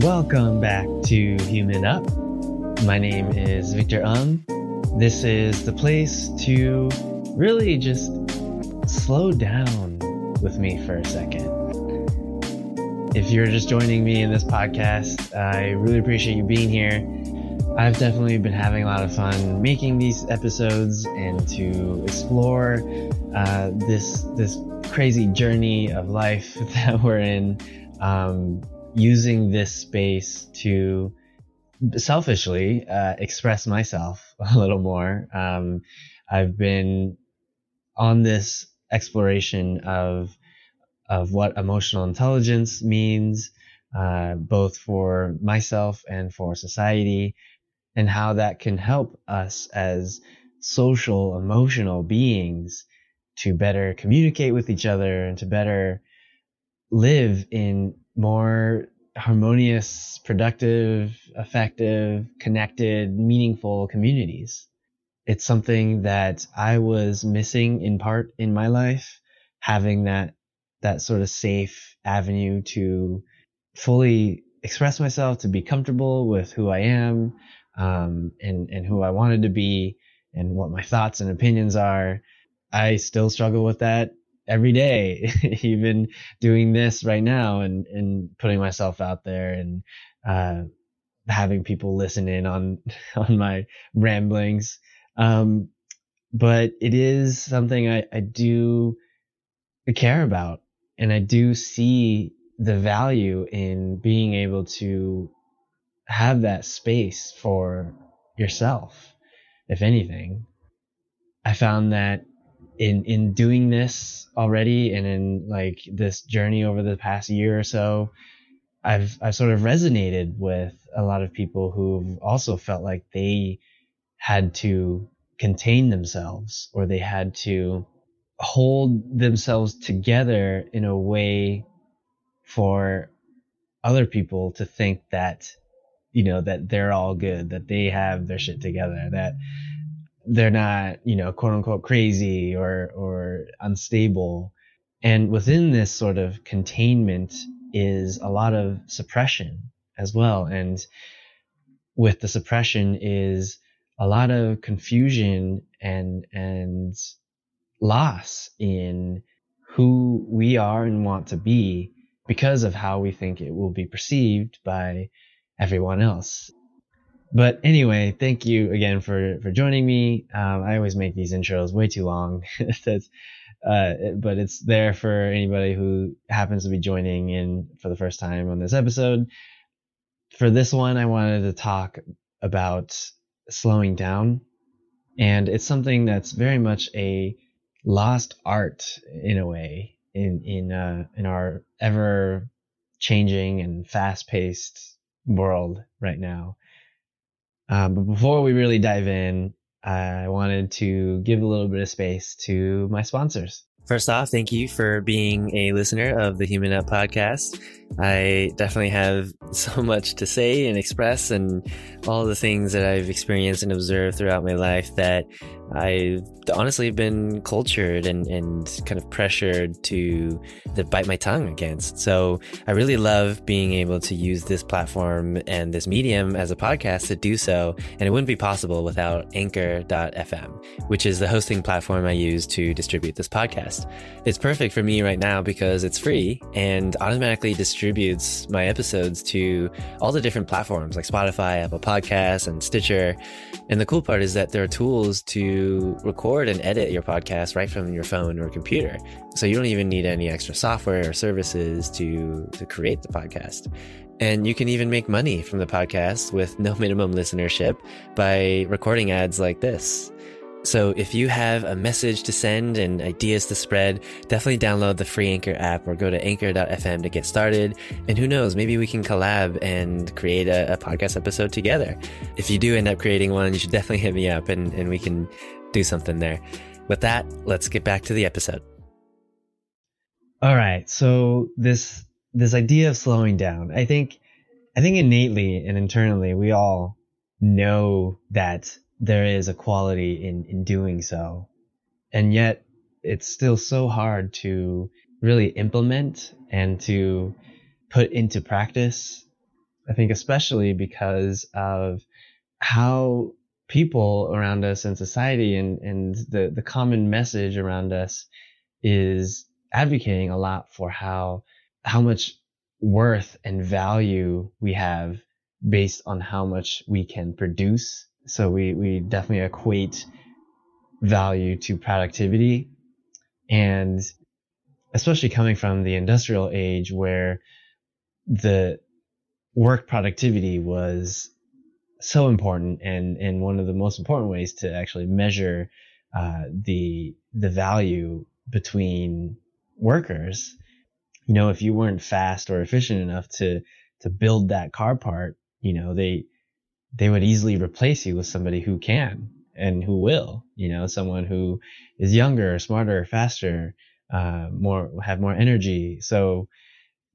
Welcome back to Human Up. My name is Victor Ung. This is the place to really just slow down with me for a second. If you're just joining me in this podcast, I really appreciate you being here. I've definitely been having a lot of fun making these episodes and to explore uh, this this crazy journey of life that we're in, um, using this space to selfishly uh, express myself a little more. Um, I've been on this exploration of of what emotional intelligence means, uh, both for myself and for society, and how that can help us as social emotional beings to better communicate with each other and to better live in more harmonious, productive, effective, connected, meaningful communities. It's something that I was missing in part in my life, having that that sort of safe avenue to fully express myself, to be comfortable with who I am, um, and and who I wanted to be, and what my thoughts and opinions are. I still struggle with that every day, even doing this right now and, and putting myself out there and, uh, having people listen in on, on my ramblings. Um, but it is something I, I do care about and I do see the value in being able to have that space for yourself, if anything. I found that in in doing this already and in like this journey over the past year or so i've i've sort of resonated with a lot of people who've also felt like they had to contain themselves or they had to hold themselves together in a way for other people to think that you know that they're all good that they have their shit together that they're not, you know, quote unquote crazy or, or unstable. And within this sort of containment is a lot of suppression as well. And with the suppression is a lot of confusion and, and loss in who we are and want to be because of how we think it will be perceived by everyone else. But anyway, thank you again for for joining me. Um, I always make these intros way too long. That's, uh, but it's there for anybody who happens to be joining in for the first time on this episode. For this one, I wanted to talk about slowing down, and it's something that's very much a lost art in a way in in uh, in our ever changing and fast paced world right now. Um, but before we really dive in, I wanted to give a little bit of space to my sponsors. First off, thank you for being a listener of the Human Up podcast. I definitely have so much to say and express, and all the things that I've experienced and observed throughout my life that I've honestly been cultured and, and kind of pressured to, to bite my tongue against. So I really love being able to use this platform and this medium as a podcast to do so. And it wouldn't be possible without anchor.fm, which is the hosting platform I use to distribute this podcast. It's perfect for me right now because it's free and automatically distributes my episodes to all the different platforms like Spotify, Apple Podcasts, and Stitcher. And the cool part is that there are tools to record and edit your podcast right from your phone or computer. So you don't even need any extra software or services to, to create the podcast. And you can even make money from the podcast with no minimum listenership by recording ads like this. So if you have a message to send and ideas to spread, definitely download the free Anchor app or go to anchor.fm to get started. And who knows, maybe we can collab and create a, a podcast episode together. If you do end up creating one, you should definitely hit me up and, and we can do something there. With that, let's get back to the episode. All right. So this this idea of slowing down, I think I think innately and internally we all know that there is a quality in, in doing so. And yet it's still so hard to really implement and to put into practice I think especially because of how people around us in society and, and the, the common message around us is advocating a lot for how how much worth and value we have based on how much we can produce. So we, we definitely equate value to productivity and especially coming from the industrial age where the work productivity was so important and, and one of the most important ways to actually measure uh, the the value between workers. You know, if you weren't fast or efficient enough to to build that car part, you know, they they would easily replace you with somebody who can and who will. You know, someone who is younger, smarter, faster, uh, more have more energy. So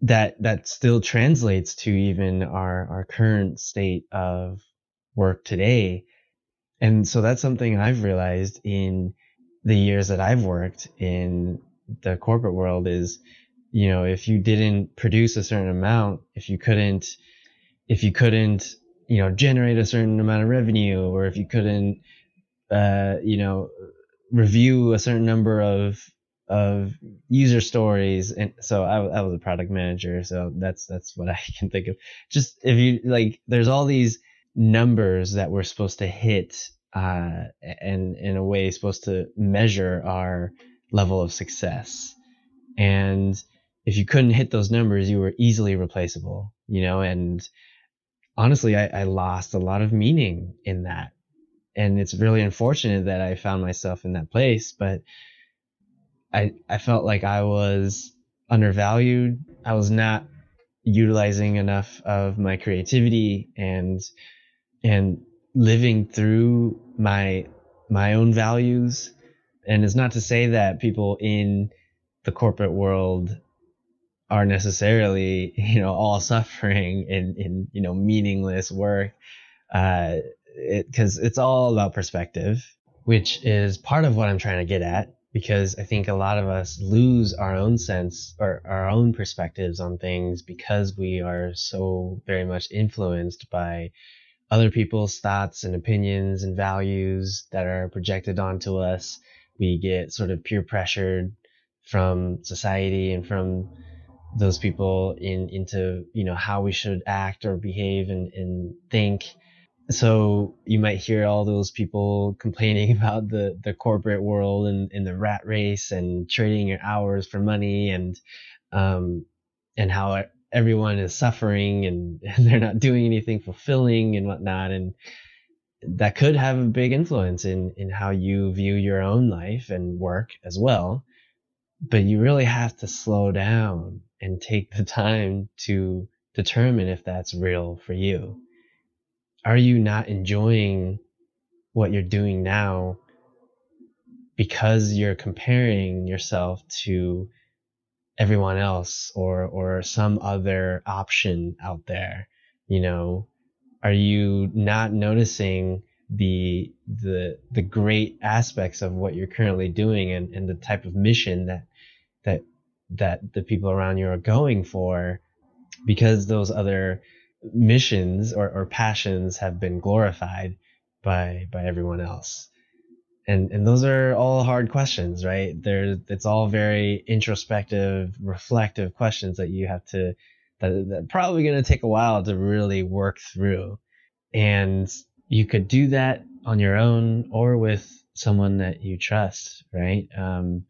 that that still translates to even our our current state of work today. And so that's something I've realized in the years that I've worked in the corporate world is, you know, if you didn't produce a certain amount, if you couldn't, if you couldn't, you know, generate a certain amount of revenue, or if you couldn't, uh, you know, review a certain number of of user stories and so I, I was a product manager so that's that's what i can think of. Just if you like there's all these numbers that we're supposed to hit uh and in a way supposed to measure our level of success. And if you couldn't hit those numbers you were easily replaceable you know and honestly I, I lost a lot of meaning in that and it's really unfortunate that i found myself in that place but I I felt like I was undervalued. I was not utilizing enough of my creativity and and living through my my own values. And it's not to say that people in the corporate world are necessarily, you know, all suffering in, in, you know, meaningless work. Uh, it, cause it's all about perspective, which is part of what I'm trying to get at because I think a lot of us lose our own sense or our own perspectives on things because we are so very much influenced by other people's thoughts and opinions and values that are projected onto us. We get sort of peer pressured from society and from those people in into you know how we should act or behave and, and think. So you might hear all those people complaining about the, the corporate world and, and the rat race and trading your hours for money and um, and how everyone is suffering and, and they're not doing anything fulfilling and whatnot. And that could have a big influence in in how you view your own life and work as well. But you really have to slow down and take the time to determine if that's real for you. Are you not enjoying what you're doing now because you're comparing yourself to everyone else or or some other option out there you know? Are you not noticing the the the great aspects of what you're currently doing and, and the type of mission that that that the people around you are going for because those other missions or, or passions have been glorified by by everyone else. And and those are all hard questions right? There it's all very introspective reflective questions that you have to that, that probably going to take a while to really work through. And you could do that on your own or with someone that you trust right? Um,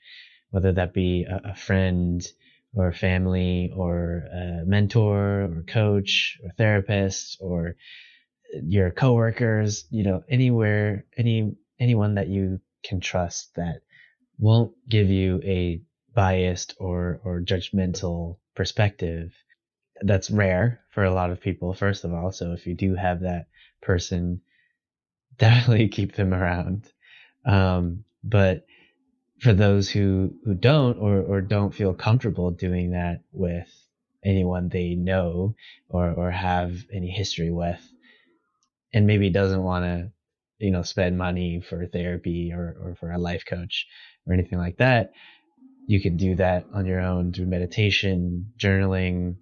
whether that be a, a friend or family or a mentor or coach or therapist or your coworkers, you know, anywhere, any, anyone that you can trust that won't give you a biased or, or judgmental perspective. That's rare for a lot of people, first of all. So if you do have that person, definitely keep them around. Um, but for those who who don't or or don't feel comfortable doing that with anyone they know or or have any history with and maybe doesn't want to you know spend money for therapy or or for a life coach or anything like that you can do that on your own through meditation journaling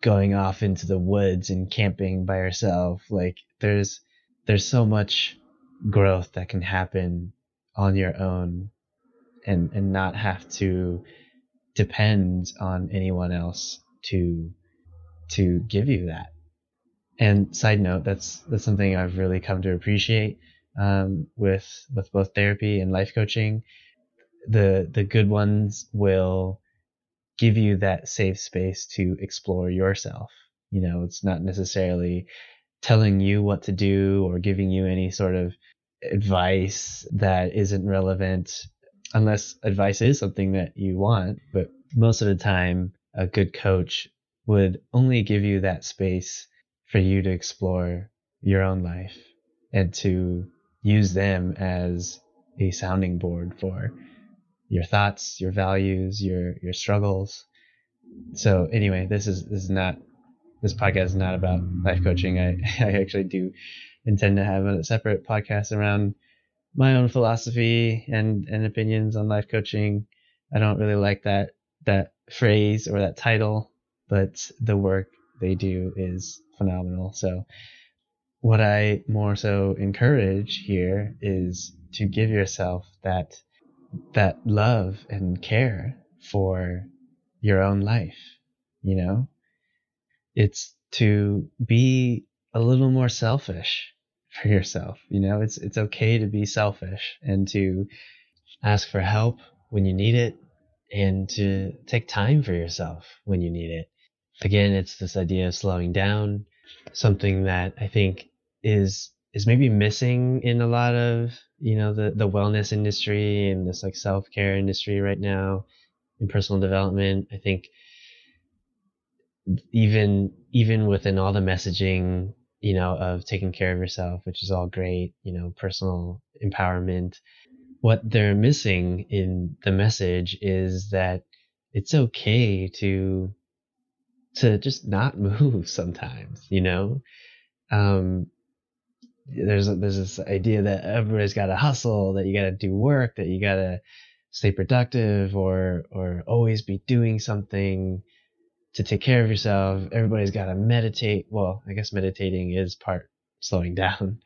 going off into the woods and camping by yourself. Like there's there's so much growth that can happen on your own and and not have to depend on anyone else to to give you that. And side note, that's that's something I've really come to appreciate um, with with both therapy and life coaching. The the good ones will give you that safe space to explore yourself. You know, it's not necessarily telling you what to do or giving you any sort of advice that isn't relevant unless advice is something that you want. But most of the time, a good coach would only give you that space for you to explore your own life and to use them as a sounding board for your thoughts, your values, your your struggles. So anyway, this is this is not this podcast is not about life coaching. I I actually do intend to have a separate podcast around my own philosophy and and opinions on life coaching. I don't really like that that phrase or that title, but the work they do is phenomenal. So what I more so encourage here is to give yourself that that love and care for your own life, you know? It's to be a little more selfish for yourself, you know? It's it's okay to be selfish and to ask for help when you need it and to take time for yourself when you need it. Again, it's this idea of slowing down, something that I think is is maybe missing in a lot of you know the the wellness industry and this like self care industry right now in personal development. I think even even within all the messaging you know of taking care of yourself, which is all great, you know, personal empowerment. What they're missing in the message is that it's okay to to just not move sometimes, you know. Um, there's a, there's this idea that everybody's got to hustle, that you got to do work, that you got to stay productive or or always be doing something to take care of yourself. Everybody's got to meditate. Well, I guess meditating is part slowing down,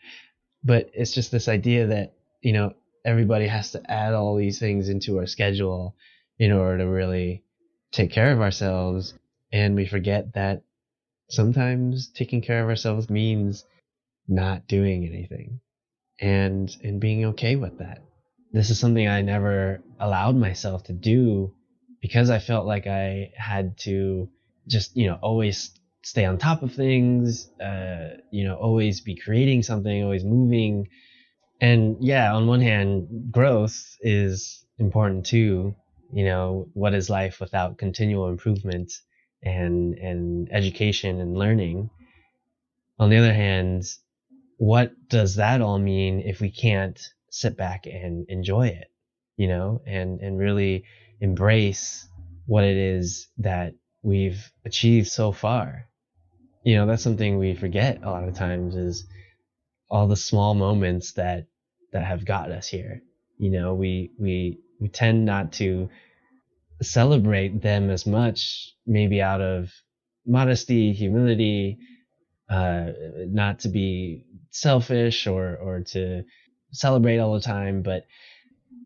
but it's just this idea that you know everybody has to add all these things into our schedule in order to really take care of ourselves, and we forget that sometimes taking care of ourselves means not doing anything and and being okay with that. This is something I never allowed myself to do because I felt like I had to just, you know, always stay on top of things, uh, you know, always be creating something, always moving. And yeah, on one hand, growth is important too. You know, what is life without continual improvement and and education and learning? On the other hand, what does that all mean if we can't sit back and enjoy it, you know, and, and really embrace what it is that we've achieved so far? You know, that's something we forget a lot of times is all the small moments that, that have got us here. You know, we, we, we tend not to celebrate them as much, maybe out of modesty, humility, uh, not to be selfish or or to celebrate all the time, but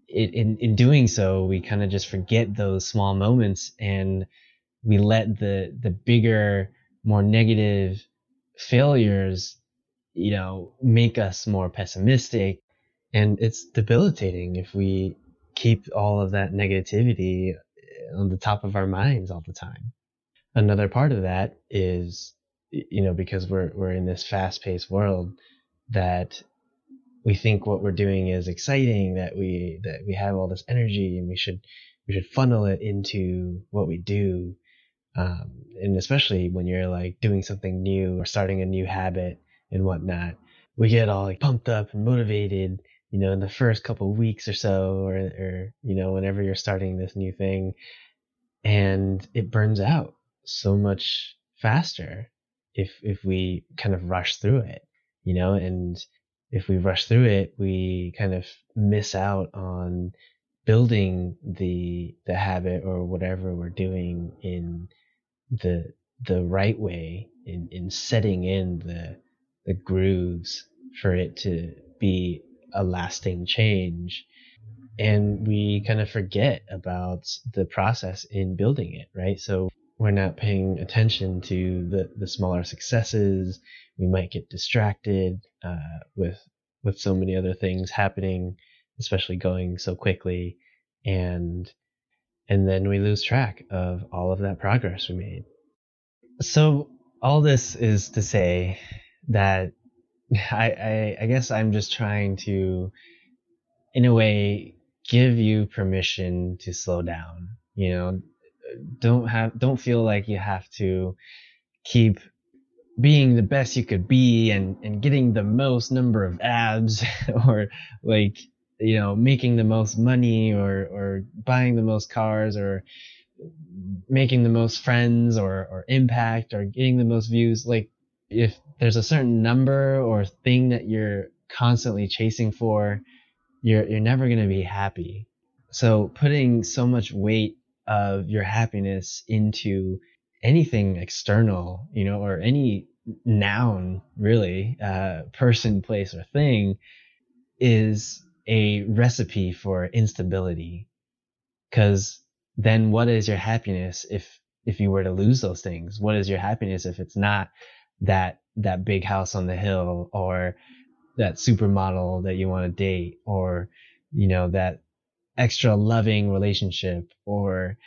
in in doing so, we kind of just forget those small moments and we let the the bigger, more negative failures, you know, make us more pessimistic, and it's debilitating if we keep all of that negativity eh, on the top of our minds all the time. Another part of that is, you know, because we're we're in this fast paced world, that we think what we're doing is exciting, that we that we have all this energy and we should we should funnel it into what we do. Um, and especially when you're like doing something new or starting a new habit and whatnot, we get all like pumped up and motivated, you know, in the first couple weeks or so, or, or, you know, whenever you're starting this new thing and it burns out so much faster if, if we kind of rush through it you know, and if we rush through it, we kind of miss out on building the the habit or whatever we're doing in the the right way in, in setting in the the grooves for it to be a lasting change. And we kind of forget about the process in building it right? So we're not paying attention to the the smaller successes. We might get distracted uh, with with so many other things happening especially going so quickly. And and then we lose track of all of that progress we made. So all this is to say that I, I, I guess I'm just trying to, in a way, give you permission to slow down. You know, don't have don't feel like you have to keep being the best you could be and and getting the most number of abs or like you know making the most money or or buying the most cars or making the most friends or, or impact or getting the most views. Like if there's a certain number or thing that you're constantly chasing for, you're, you're never going to be happy. So putting so much weight of your happiness into anything external, you know, or any noun really, uh, person, place, or thing is a recipe for instability. Cause then what is your happiness if if you were to lose those things? What is your happiness if it's not that that big house on the hill or that supermodel that you want to date or you know that extra loving relationship or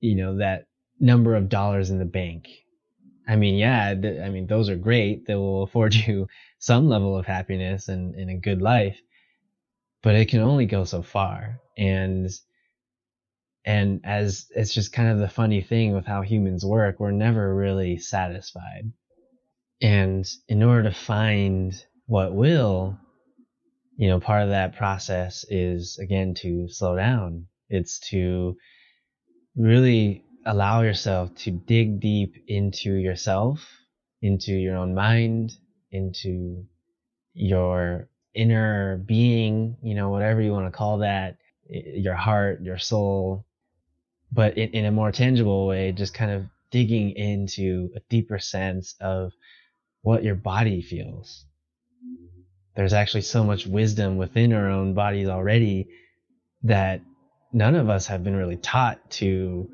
you know that number of dollars in the bank. I mean yeah th- i mean those are great. They will afford you some level of happiness and, and a good life but it can only go so far. And and as it's just kind of the funny thing with how humans work, we're never really satisfied. And in order to find what will, you know, part of that process is again to slow down. It's to really allow yourself to dig deep into yourself, into your own mind, into your inner being, you know, whatever you want to call that, your heart, your soul, but in, in a more tangible way, just kind of digging into a deeper sense of what your body feels. There's actually so much wisdom within our own bodies already that none of us have been really taught to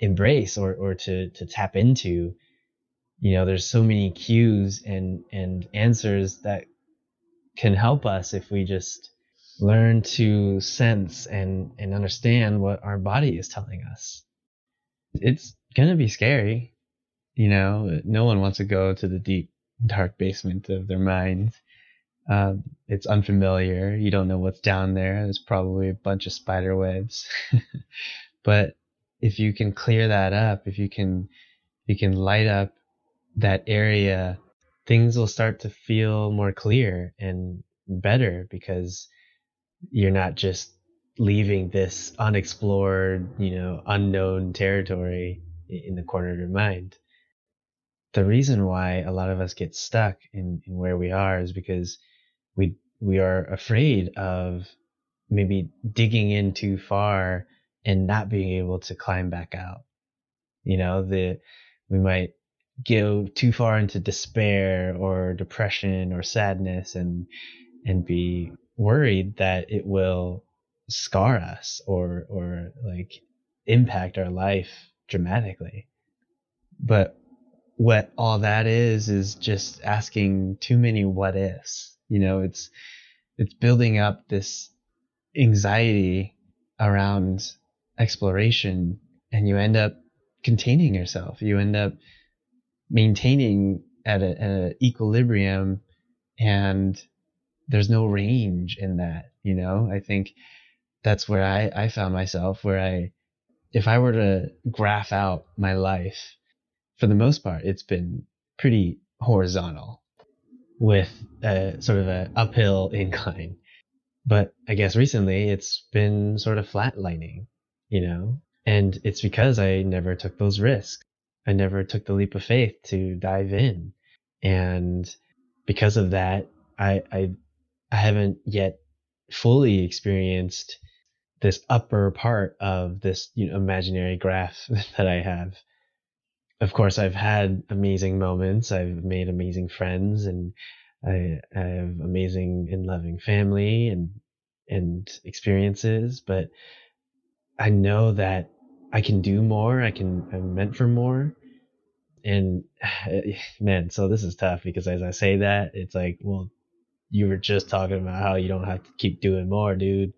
embrace or, or to, to tap into. You know, there's so many cues and, and answers that can help us if we just learn to sense and, and understand what our body is telling us. It's going to be scary. You know, no one wants to go to the deep, dark basement of their mind. Um, it's unfamiliar. You don't know what's down there. There's probably a bunch of spider webs. but if you can clear that up, if you can, you can light up that area, things will start to feel more clear and better because you're not just leaving this unexplored, you know, unknown territory in the corner of your mind. The reason why a lot of us get stuck in, in where we are is because we we are afraid of maybe digging in too far and not being able to climb back out. You know, the we might go too far into despair or depression or sadness and and be worried that it will scar us or or like impact our life dramatically. But what all that is is just asking too many what ifs. You know, it's it's building up this anxiety around exploration and you end up containing yourself. You end up maintaining at an equilibrium and there's no range in that, you know? I think that's where I, I found myself where I, if I were to graph out my life, for the most part, it's been pretty horizontal with a sort of an uphill incline. But I guess recently it's been sort of flatlining, you know? And it's because I never took those risks. I never took the leap of faith to dive in. And because of that, I, I I haven't yet fully experienced this upper part of this you know, imaginary graph that I have. Of course, I've had amazing moments. I've made amazing friends and I, I have amazing and loving family and, and experiences, but I know that I can do more. I can, I'm meant for more. And man, so this is tough because as I say that, it's like, well, you were just talking about how you don't have to keep doing more, dude.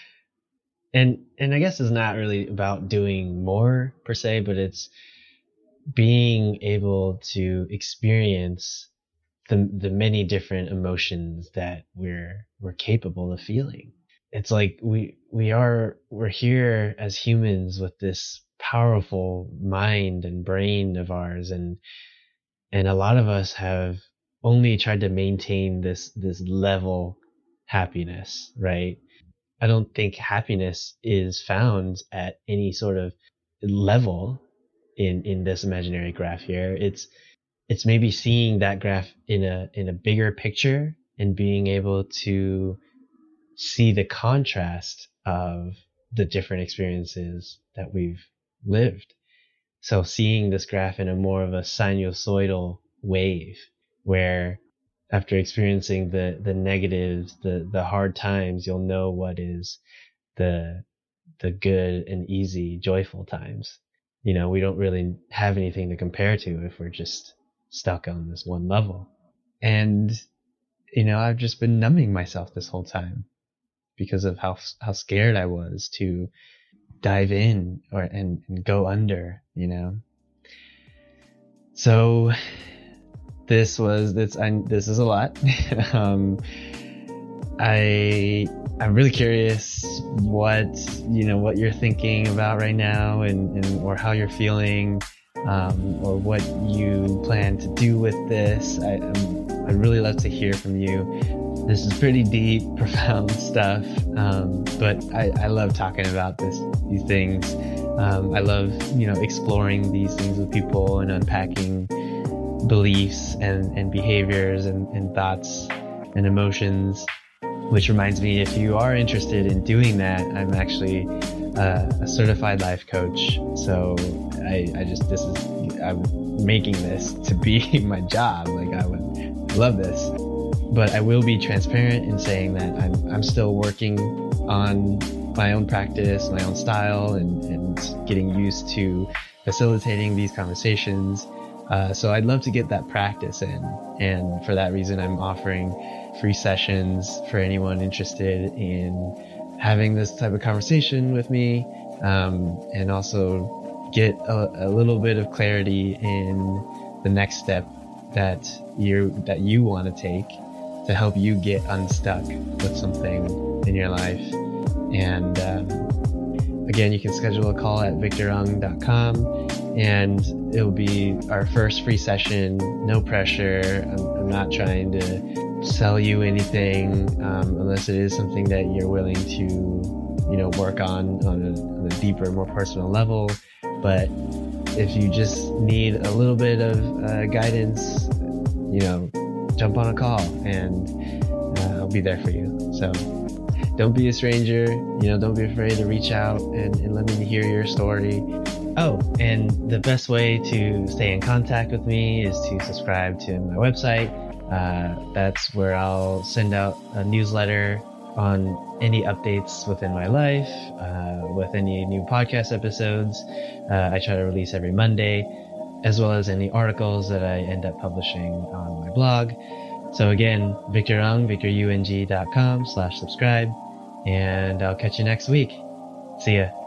and and I guess it's not really about doing more per se, but it's being able to experience the the many different emotions that we're we're capable of feeling. It's like we we are we're here as humans with this powerful mind and brain of ours and and a lot of us have only tried to maintain this this level happiness, right? I don't think happiness is found at any sort of level in in this imaginary graph here. It's it's maybe seeing that graph in a in a bigger picture and being able to see the contrast of the different experiences that we've lived. So seeing this graph in a more of a sinusoidal wave where after experiencing the the negatives, the the hard times, you'll know what is the the good and easy, joyful times you know, we don't really have anything to compare to if we're just stuck on this one level. And, you know, I've just been numbing myself this whole time because of how, how scared I was to dive in or, and, and go under, you know? So this was, this, I, this is a lot. um, I I'm really curious what you know what you're thinking about right now, and, and or how you're feeling, um, or what you plan to do with this. I would really love to hear from you. This is pretty deep, profound stuff, um, but I, I love talking about this these things. Um, I love you know exploring these things with people and unpacking beliefs and, and behaviors and, and thoughts and emotions which reminds me, if you are interested in doing that, I'm actually uh, a certified life coach. So I, I just, this is, I'm making this to be my job. Like I would love this. But I will be transparent in saying that I'm, I'm still working on my own practice, my own style, and, and getting used to facilitating these conversations. Uh, so I'd love to get that practice in. And for that reason, I'm offering free sessions for anyone interested in having this type of conversation with me um, and also get a, a, little bit of clarity in the next step that you that you want to take to help you get unstuck with something in your life and um, again you can schedule a call at victorung.com and it'll be our first free session no pressure I'm, I'm not trying to sell you anything um, unless it is something that you're willing to, you know, work on on a, on a deeper, more personal level. But if you just need a little bit of uh, guidance, you know, jump on a call and uh, I'll be there for you. So don't be a stranger. You know, don't be afraid to reach out and, and let me hear your story. Oh, and the best way to stay in contact with me is to subscribe to my website uh, that's where I'll send out a newsletter on any updates within my life, uh, with any new podcast episodes. Uh, I try to release every Monday, as well as any articles that I end up publishing on my blog. So again, Victor Ung, victorung.com slash subscribe, and I'll catch you next week. See ya.